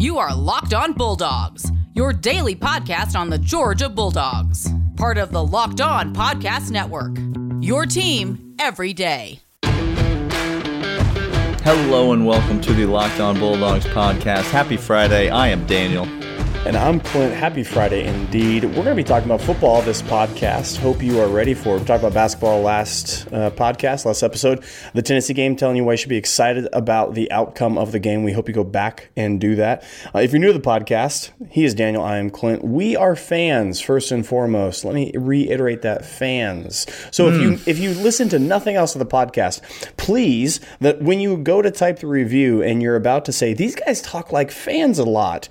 You are Locked On Bulldogs, your daily podcast on the Georgia Bulldogs, part of the Locked On Podcast Network. Your team every day. Hello and welcome to the Locked On Bulldogs podcast. Happy Friday. I am Daniel. And I'm Clint. Happy Friday indeed. We're going to be talking about football this podcast. Hope you are ready for it. We talked about basketball last uh, podcast, last episode. The Tennessee game, telling you why you should be excited about the outcome of the game. We hope you go back and do that. Uh, if you're new to the podcast, he is Daniel. I am Clint. We are fans first and foremost. Let me reiterate that fans. So mm. if you if you listen to nothing else of the podcast, please that when you go to type the review and you're about to say these guys talk like fans a lot,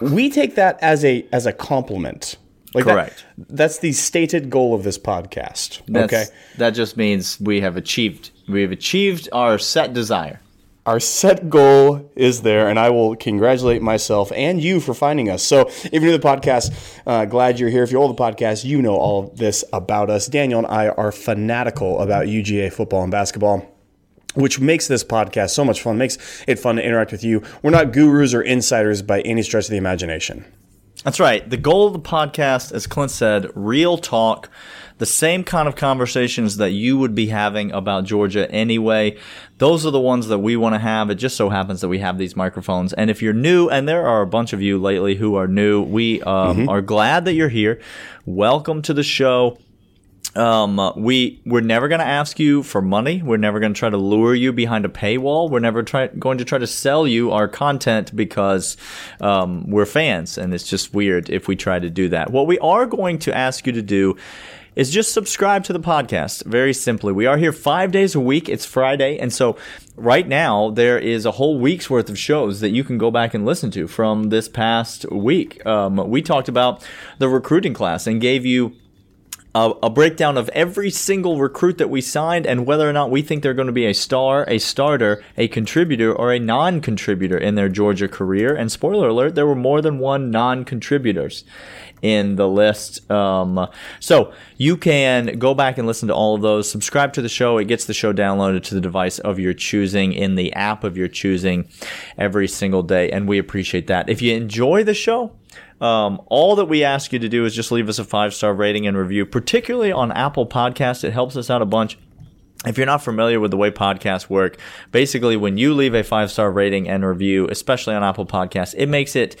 we take that as a as a compliment. Like Correct. That, that's the stated goal of this podcast. That's, okay. That just means we have achieved we have achieved our set desire. Our set goal is there, and I will congratulate myself and you for finding us. So, if you're new to the podcast, uh, glad you're here. If you're old the podcast, you know all this about us. Daniel and I are fanatical about UGA football and basketball which makes this podcast so much fun, makes it fun to interact with you. We're not gurus or insiders by any stretch of the imagination. That's right. The goal of the podcast, as Clint said, real talk, the same kind of conversations that you would be having about Georgia anyway. Those are the ones that we want to have. It just so happens that we have these microphones. And if you're new, and there are a bunch of you lately who are new, we um, mm-hmm. are glad that you're here. Welcome to the show. Um, we we're never going to ask you for money. We're never going to try to lure you behind a paywall. We're never try, going to try to sell you our content because um, we're fans, and it's just weird if we try to do that. What we are going to ask you to do is just subscribe to the podcast. Very simply, we are here five days a week. It's Friday, and so right now there is a whole week's worth of shows that you can go back and listen to from this past week. Um, we talked about the recruiting class and gave you a, a, breakdown of every single recruit that we signed and whether or not we think they're going to be a star, a starter, a contributor, or a non contributor in their Georgia career. And spoiler alert, there were more than one non contributors in the list. Um, so you can go back and listen to all of those. Subscribe to the show. It gets the show downloaded to the device of your choosing in the app of your choosing every single day. And we appreciate that. If you enjoy the show, um, all that we ask you to do is just leave us a five star rating and review, particularly on Apple Podcasts. It helps us out a bunch. If you're not familiar with the way podcasts work, basically when you leave a five star rating and review, especially on Apple Podcasts, it makes it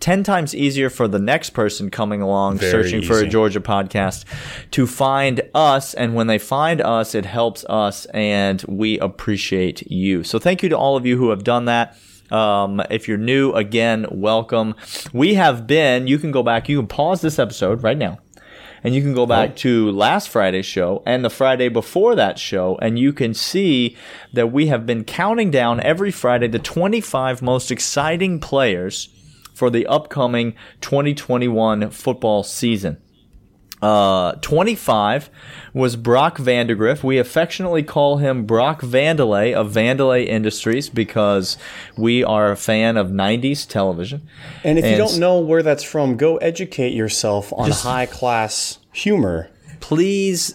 10 times easier for the next person coming along Very searching easy. for a Georgia podcast to find us. And when they find us, it helps us and we appreciate you. So thank you to all of you who have done that. Um, if you're new, again, welcome. We have been, you can go back, you can pause this episode right now, and you can go back oh. to last Friday's show and the Friday before that show, and you can see that we have been counting down every Friday the 25 most exciting players for the upcoming 2021 football season. Uh, 25 was Brock Vandagriff. We affectionately call him Brock Vandelay of Vandelay Industries because we are a fan of 90s television. And if and you don't know where that's from, go educate yourself on high class humor. Please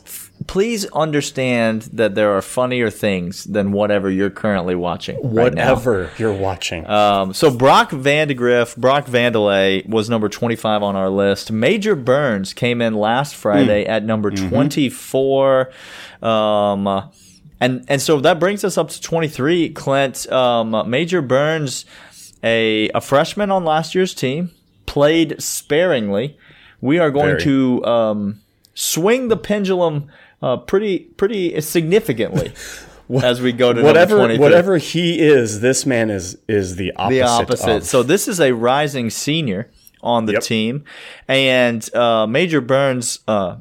please understand that there are funnier things than whatever you're currently watching. Whatever you're watching. Um, so Brock Vandagriff, Brock Vandelay was number 25 on our list. Major Burns came in last Friday mm. at number mm-hmm. 24. Um, and and so that brings us up to 23. Clint, um, Major Burns, a a freshman on last year's team, played sparingly. We are going Very. to um, swing the pendulum uh, pretty pretty significantly. as we go to whatever whatever he is, this man is is the opposite. The opposite. Of. So this is a rising senior on the yep. team, and uh, Major Burns, uh,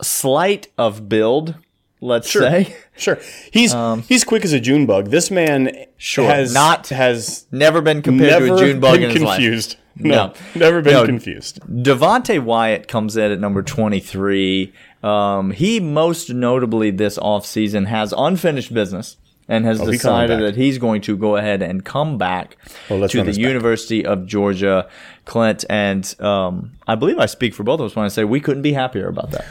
slight of build, let's sure. say. Sure, he's um, he's quick as a June bug. This man sure has not has never been compared never to a June bug in his confused. No, no, never been no. confused. Devonte Wyatt comes in at number twenty three. Um, he most notably this offseason has unfinished business and has oh, decided that he's going to go ahead and come back well, to the University back. of Georgia, Clint. And um, I believe I speak for both of us when I say we couldn't be happier about that.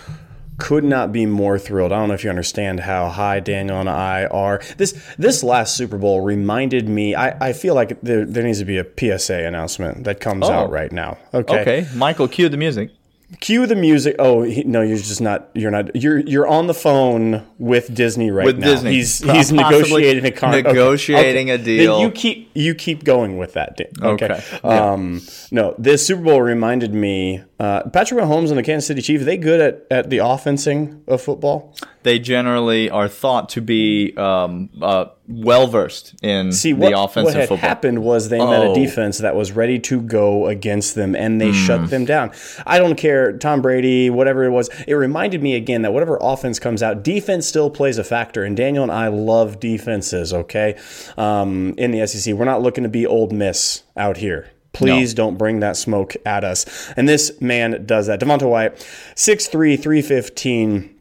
could not be more thrilled. I don't know if you understand how high Daniel and I are. This this last Super Bowl reminded me. I, I feel like there, there needs to be a PSA announcement that comes Oh. out right now. Okay. Okay, Michael, cue the music. Cue the music. Oh he, no, you're just not. You're not. You're you're on the phone with Disney right With now. Disney. He's he's negotiating a con- okay. negotiating a Then deal. you keep you keep going with that. Okay. Okay. Yeah. Um, no, this Super Bowl reminded me. Uh, Patrick Mahomes and the Kansas City Chiefs. They good at at the offensing of football. They generally are thought to be um, uh, well versed in See the what, offensive what had football. happened was they met a Oh. defense that was ready to go against them, and they Hmm. shut them down. I don't care, Tom Brady, whatever it was. It reminded me again that whatever offense comes out, defense still plays a factor. And Daniel and I love defenses. Okay, um, in the SEC, we're not looking to be Ole Miss out here. Please don't bring that smoke at us. And this man does that. Devonte Wyatt, 6'3", 315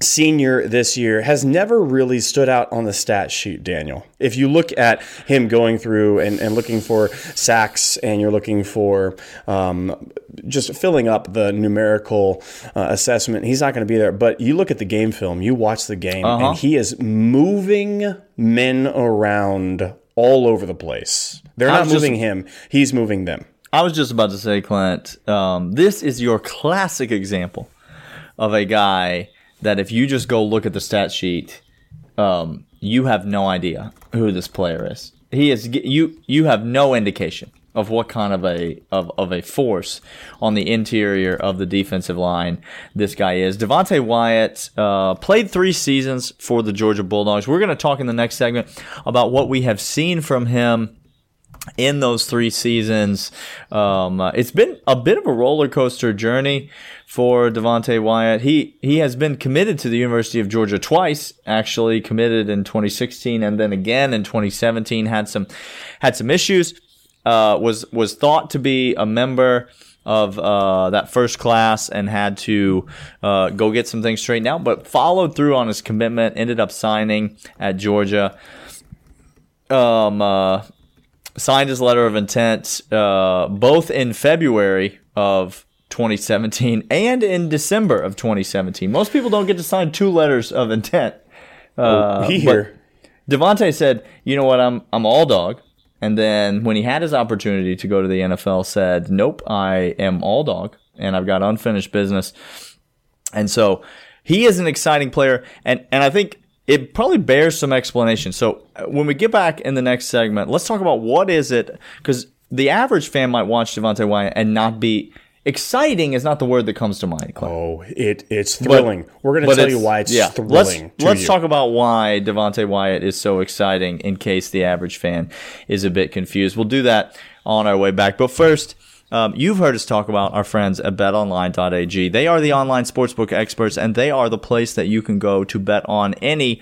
senior this year has never really stood out on the stat sheet, Daniel. If you look at him going through and, and looking for sacks and you're looking for um, just filling up the numerical uh, assessment, he's not going to be there. But you look at the game film, you watch the game, and he is moving men around all over the place. They're not was just- moving him, he's moving them. I was just about to say, Clint, um, this is your classic example of a guy that if you just go look at the stat sheet, um, you have no idea who this player is. He is you. You have no indication of what kind of a of, of a force on the interior of the defensive line this guy is. Devonte Wyatt uh, played three seasons for the Georgia Bulldogs. We're going to talk in the next segment about what we have seen from him in those three seasons. Um, uh, it's been a bit of a roller coaster journey for Devonte Wyatt. He he has been committed to the University of Georgia twice. Actually, committed in 2016 and then again in 2017. Had some had some issues. Uh, was was thought to be a member of uh, that first class and had to uh, go get some things straightened out, but followed through on his commitment. Ended up signing at Georgia. Um, uh, signed his letter of intent uh, both in February of 2017 and in December of 2017. Most people don't get to sign two letters of intent. Uh, he here. Devonte said, "You know what? I'm I'm all dog." And then when he had his opportunity to go to the NFL, said, "Nope, I am all dog, and I've got unfinished business." And so he is an exciting player, and and I think it probably bears some explanation. So uh, when we get back in the next segment, let's talk about what is it because the average fan might watch Devonte Wyatt and not be exciting. Is not the word that comes to mind. Clint. Oh, it it's thrilling. We're going to But tell you why it's yeah. thrilling. Let's let's you. talk about why Devonte Wyatt is so exciting. In case the average fan is a bit confused, we'll do that on our way back. But first. Um, you've heard us talk about our friends at betonline.ag. They are the online sportsbook experts and they are the place that you can go to bet on any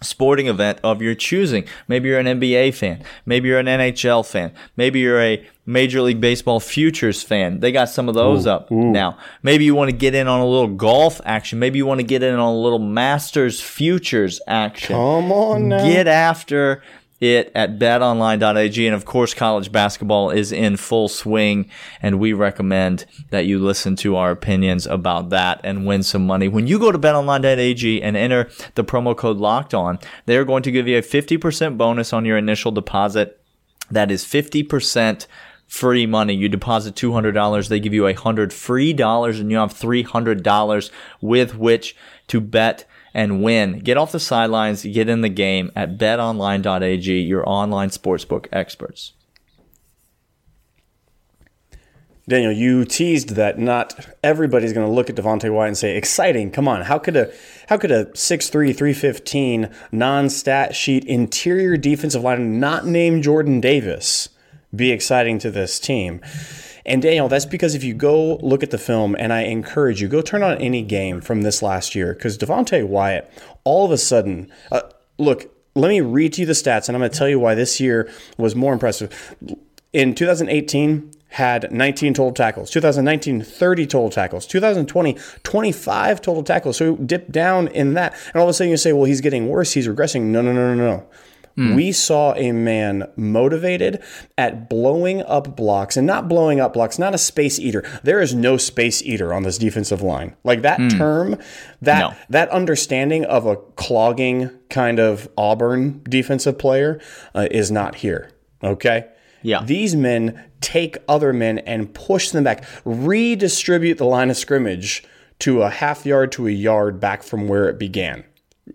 sporting event of your choosing. Maybe you're an NBA fan. Maybe you're an NHL fan. Maybe you're a Major League Baseball futures fan. They got some of those up now. Maybe you want to get in on a little golf action. Maybe you want to get in on a little Masters futures action. Come on now. Get after it at betonline.ag. And of course, college basketball is in full swing. And we recommend that you listen to our opinions about that and win some money. When you go to betonline.ag and enter the promo code locked on, they're going to give you a 50% bonus on your initial deposit. That is 50% free money. You deposit $200, they give you a hundred free dollars and you have $300 with which to bet and win. Get off the sidelines, get in the game at betonline.ag, your online sportsbook experts. Daniel, you teased that not everybody's going to look at Devonte Wyatt and say, "Exciting! Come on, how could a how could a 6'3", 315 non-stat sheet interior defensive lineman not named Jordan Davis be exciting to this team?" And Daniel, that's because if you go look at the film, and I encourage you, go turn on any game from this last year, because Devonte Wyatt, all of a sudden, uh, look, let me read to you the stats, and I'm going to tell you why this year was more impressive. In 2018, had 19 total tackles. 2019, 30 total tackles. 2020, 25 total tackles. So dipped down in that. And all of a sudden you say, well, he's getting worse. He's regressing. No, no, no, no, no. We saw a man motivated at blowing up blocks and not blowing up blocks, not a space eater. There is no space eater on this defensive line. Like that term, that No. that understanding of a clogging kind of Auburn defensive player uh, is not here. Okay? Yeah. These men take other men and push them back, redistribute the line of scrimmage to a half yard to a yard back from where it began.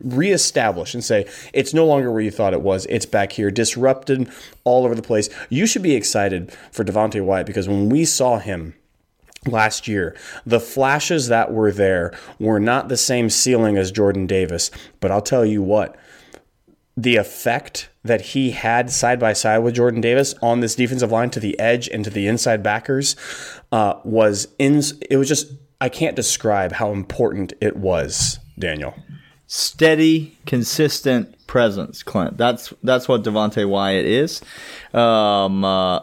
Reestablish and say it's no longer where you thought it was. It's back here, disrupted all over the place. You should be excited for Devonte Wyatt because when we saw him last year. The flashes that were there were not the same ceiling as Jordan Davis, but I'll tell you what, the effect that he had side by side with Jordan Davis on this defensive line to the edge and to the inside backers uh, was in. It was just I can't describe how important it was, Daniel. Steady, consistent presence, Clint. That's that's what Devonte Wyatt is, um, uh,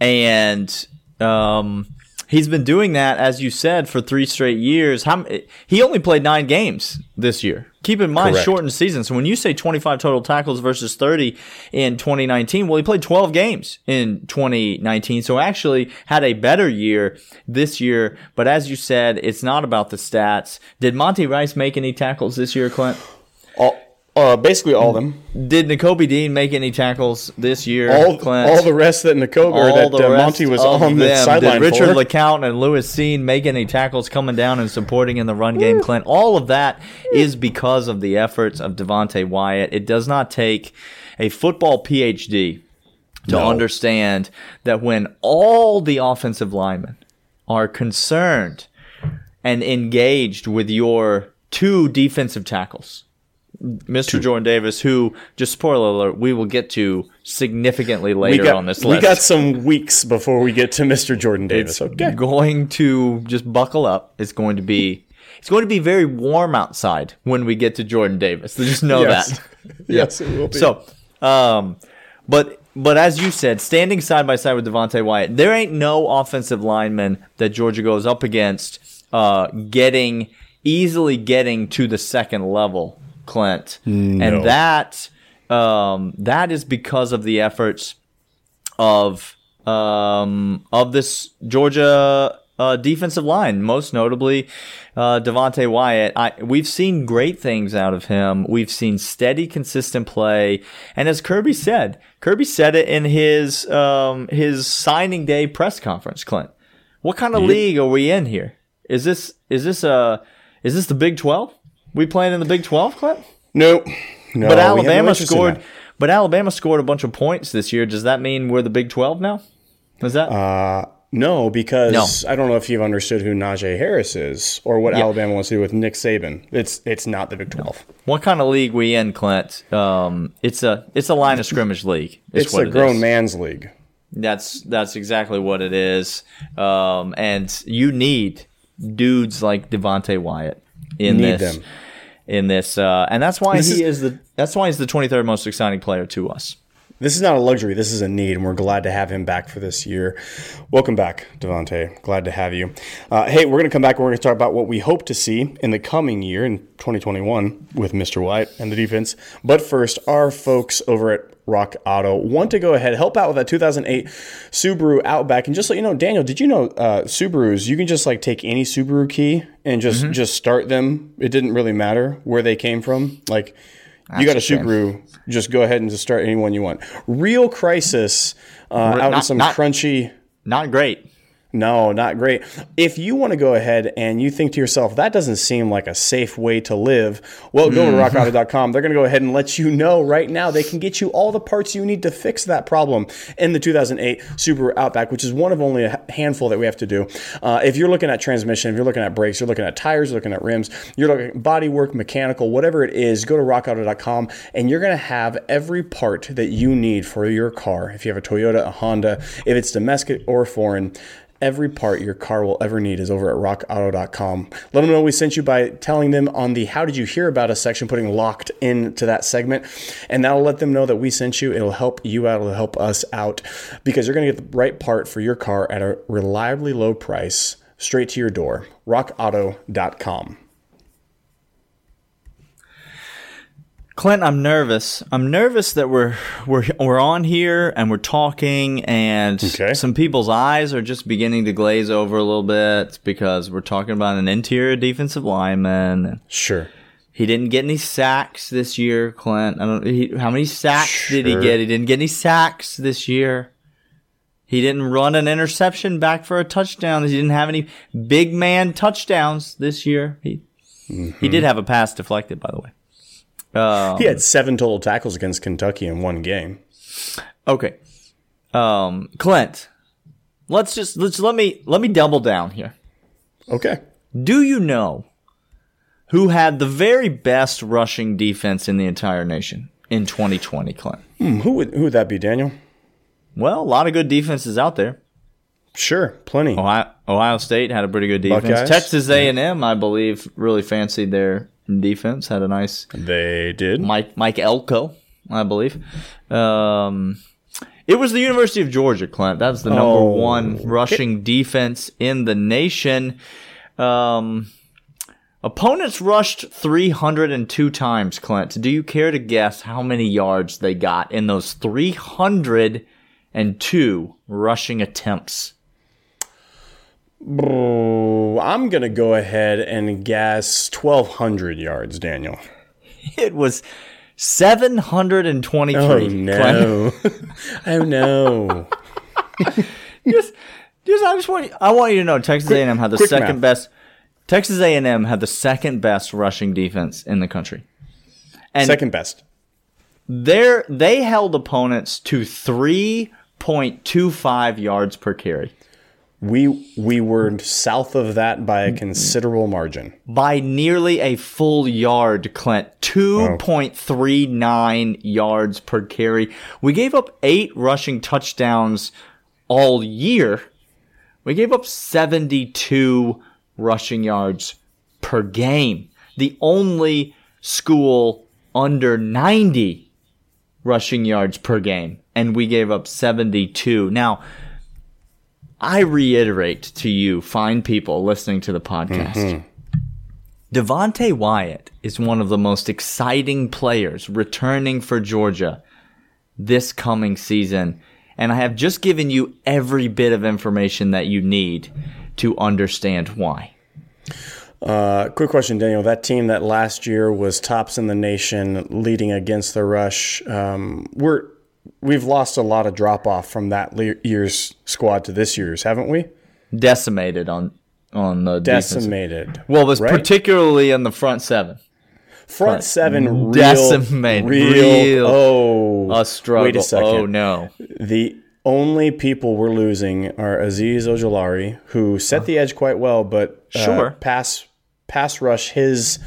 and um, he's been doing that as you said for three straight years. How he only played nine games this year. Keep in mind, Correct. shortened season. So when you say 25 total tackles versus 30 in 2019, well, he played 12 games in 2019. So actually had a better year this year. But as you said, it's not about the stats. Did Monty Rice make any tackles this year, Clint? All, uh, basically all of them. Did Nakobe Dean make any tackles this year, All, Clint? all the rest that Nicole or that uh, Monty was on the sideline Did Richard for. LeCounte and Lewis Cine make any tackles coming down and supporting in the run game, Clint? All of that is because of the efforts of Devonte Wyatt. It does not take a football PhD to No. understand that when all the offensive linemen are concerned and engaged with your two defensive tackles, Mr. Jordan Davis, who, just spoiler alert, we will get to significantly later got, on this list. we got some weeks before we get to Mr. Jordan Davis. okay. going to just buckle up. It's going to be it's going to be very warm outside when we get to Jordan Davis. Just know Yes. that. yes, it will be. So, um, but but as you said, standing side by side with Devonte Wyatt, there ain't no offensive lineman that Georgia goes up against uh, getting easily getting to the second level, Clint, and that um, that is because of the efforts of um, of this Georgia uh, defensive line, most notably uh, Devonte Wyatt. I, we've seen great things out of him. We've seen steady, consistent play, and as Kirby said, Kirby said it in his um, his signing day press conference. Clint, what kind of league are we in here? Is this is this uh is this the Big Twelve? We playing in the Big Twelve, Clint? Nope. No, But have no Alabama scored. But Alabama scored a bunch of points this year. Does that mean we're the Big Twelve now? Is that? Uh, No, because I don't know if you've understood who Najee Harris is or what Alabama wants to do with Nick Saban. It's it's not the Big Twelve. what kind of league we in, Clint? Um, it's a it's a line of scrimmage league. is It's a it grown is. man's league. That's that's exactly what it is. Um, and you need dudes like Devonte Wyatt in Need this. them. In this, uh, and that's why This he is- is, the that's why he's the 23rd most exciting player to us. This is not a luxury. This is a need, and we're glad to have him back for this year. Welcome back, Devonte. Glad to have you. Uh, hey, we're going to come back and we're going to talk about what we hope to see in the coming year in 2021 with Mr. White and the defense. But first, our folks over at Rock Auto want to go ahead help out with that 2008 Subaru Outback. And just let you know, Daniel, did you know uh, Subarus? You can just like take any Subaru key and just just start them. It didn't really matter where they came from. Like you got a. Subaru, just go ahead and just start any one you want. Real Crisis uh, out in some not- crunchy. Not great. No, not great. If you want to go ahead and you think to yourself, that doesn't seem like a safe way to live, well, go to rockauto.com. They're going to go ahead and let you know right now they can get you all the parts you need to fix that problem in the 2008 Subaru Outback, which is one of only a handful that we have to do. Uh, if you're looking at transmission, if you're looking at brakes, you're looking at tires, you're looking at rims, you're looking at body work, mechanical, whatever it is, go to rockauto.com and you're going to have every part that you need for your car. If you have a Toyota, a Honda, if it's domestic or foreign, Every part your car will ever need is over at rockauto.com. Let them know we sent you by telling them on the How Did You Hear About Us section, putting locked into that segment. And that'll let them know that we sent you. It'll help you out, it'll help us out because you're going to get the right part for your car at a reliably low price straight to your door. rockauto.com. Clint, I'm nervous. I'm nervous that we're we're we're on here and we're talking, and Okay. some people's eyes are just beginning to glaze over a little bit because we're talking about an interior defensive lineman. Sure. He didn't get any sacks this year, Clint. I don't. He, how many sacks did he get? He didn't get any sacks this year. He didn't run an interception back for a touchdown. He didn't have any big man touchdowns this year. He he mm-hmm. did have a pass deflected, by the way. Um, He had seven total tackles against Kentucky in one game. Okay. Um, Clint, let's just let's let me let me double down here. Okay. Do you know who had the very best rushing defense in the entire nation in 2020, Clint? Hmm, who would who would that be, Daniel? Well, a lot of good defenses out there. Sure, plenty. Ohio, Ohio State had a pretty good defense. Buckeyes? Texas A&M, I believe, really fancied their defense. Had a nice They did. Mike Mike Elko, I believe. Um, it was the University of Georgia, Clint. That's the number Oh. one rushing defense in the nation. Um, opponents rushed 302 times, Clint. Do you care to guess how many yards they got in those 302 rushing attempts? I'm gonna go ahead and guess 1,200 yards, Daniel. It was 723. Oh no! oh no! just, just I just want you, I want you to know Texas A&M had the second math. best. Texas A&M had the second best rushing defense in the country. And Second best. there they held opponents to 3.25 yards per carry We we were south of that by a considerable margin. by nearly a full yard, Clint. 2.39 yards per carry. We gave up 8 rushing touchdowns all year. We gave up 72 rushing yards per game. The only school under 90 rushing yards per game, and we gave up 72. Now, I reiterate to you, fine people listening to the podcast. Devonte Wyatt is one of the most exciting players returning for Georgia this coming season. And I have just given you every bit of information that you need to understand why. Uh, quick question, Daniel. That team that last year was tops in the nation, leading against the rush. Um, we're we've lost a lot of drop off from that le- year's squad to this year's, haven't we? Decimated on on the defensive- Decimated. Well, it was right? particularly in the front seven. Front seven, Decimated. real. Real. Oh, A struggle. Wait a second. Oh no. The only people we're losing are Azeez Ojulari, who set the edge quite well, but uh, Sure. pass pass rush his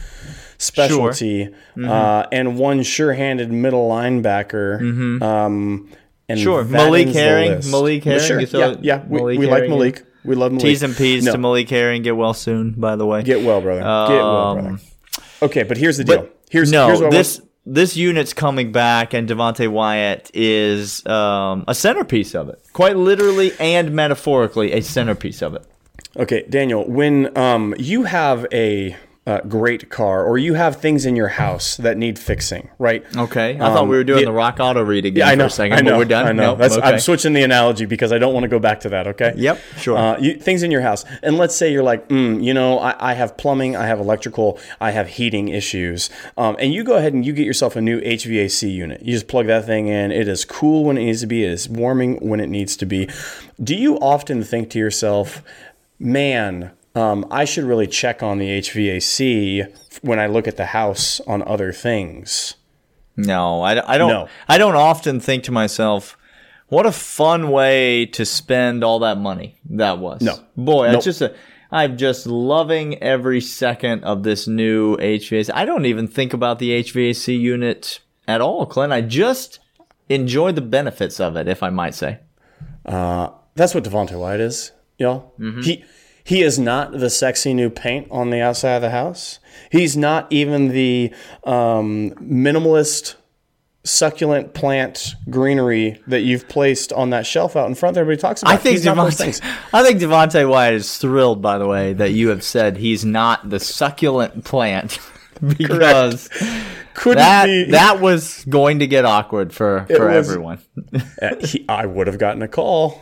specialty, Mm-hmm. uh, and one sure-handed middle linebacker. Um, and Mm-hmm. Sure. Malik Herring? Malik Herring? Sure. Yeah, yeah. We, we like? Malik. We love Malik. T's and P's No, to Malik Herring. Get well soon, by the way. Get well, brother. Get well, brother. Okay, but here's the deal. Here's no, here's this this unit's coming back, and Devonte Wyatt is um, a centerpiece of it, quite literally and metaphorically, a centerpiece of it. Okay, Daniel, when um, you have a uh, great car or you have things in your house that need fixing, right? Okay, I thought Um, we were doing the- the rock auto read again Yeah, I know. for a second, I know. but we're done. I know. Nope, okay. I'm switching the analogy because I don't want to go back to that. Okay. Yep, sure. Uh, you, things in your house, and let's say you're like, mm, you know, I, I have plumbing, I have electrical, I have heating issues, um, and you go ahead and you get yourself a new HVAC unit. You just plug that thing in. It is cool when it needs to be. It is warming when it needs to be. Do you often think to yourself, man? Um, I should really check on the HVAC when I look at the house on other things. No, I, I don't. No. I don't often think to myself, "What a fun way to spend all that money that was." No. boy, Nope. it's just a. I'm just loving every second of this new HVAC. I don't even think about the HVAC unit at all, Clint. I just enjoy the benefits of it, if I might say. That's what Devonte White is, y'all. He he is not the sexy new paint on the outside of the house. He's not even the um, minimalist succulent plant greenery that you've placed on that shelf out in front that everybody talks about. I think He's Devonte. I think Devonte Wyatt is thrilled, by the way, that you have said he's not the succulent plant because that be- that was going to get awkward for for was- everyone. Uh, he, I would have gotten a call.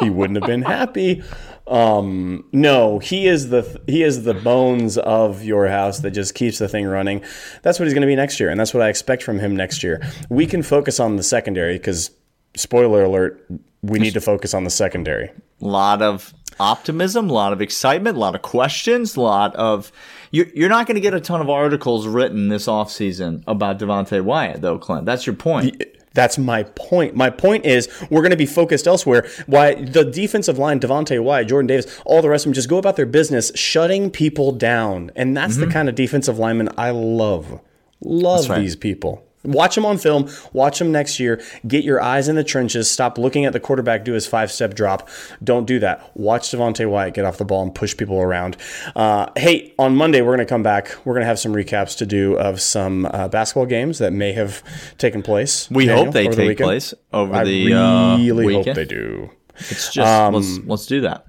He wouldn't have been happy. Um, no, he is the he is the bones of your house that just keeps the thing running. That's what he's going to be next year, and that's what I expect from him next year. We can focus on the secondary because, spoiler alert, we need to focus on the secondary. A lot of optimism, a lot of excitement, a lot of questions, a lot of. You're, you're not going to get a ton of articles written this offseason about Devonte Wyatt, though, Clint. That's your point. That's my point. My point is we're going to be focused elsewhere. Why the defensive line, Devonte Wyatt, Jordan Davis, all the rest of them just go about their business shutting people down. And that's the mm-hmm. kind of defensive lineman I love. Love right. these people. Watch them on film. Watch them next year. Get your eyes in the trenches. Stop looking at the quarterback do his five step drop. Don't do that. Watch Devonte Wyatt get off the ball and push people around. Uh, hey, on Monday, we're going to come back. We're going to have some recaps to do of some uh, basketball games that may have taken place. We Daniel, hope they over the take place over I the uh, really hope they do. It's just Um, let's let's do that.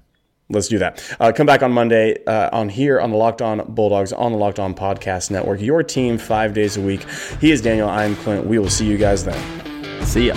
Let's do that. Uh, come back on Monday uh, on here on the Locked On Bulldogs on the Locked On Podcast Network. Your team five days a week. He is Daniel. I am Clint. We will see you guys then. See ya.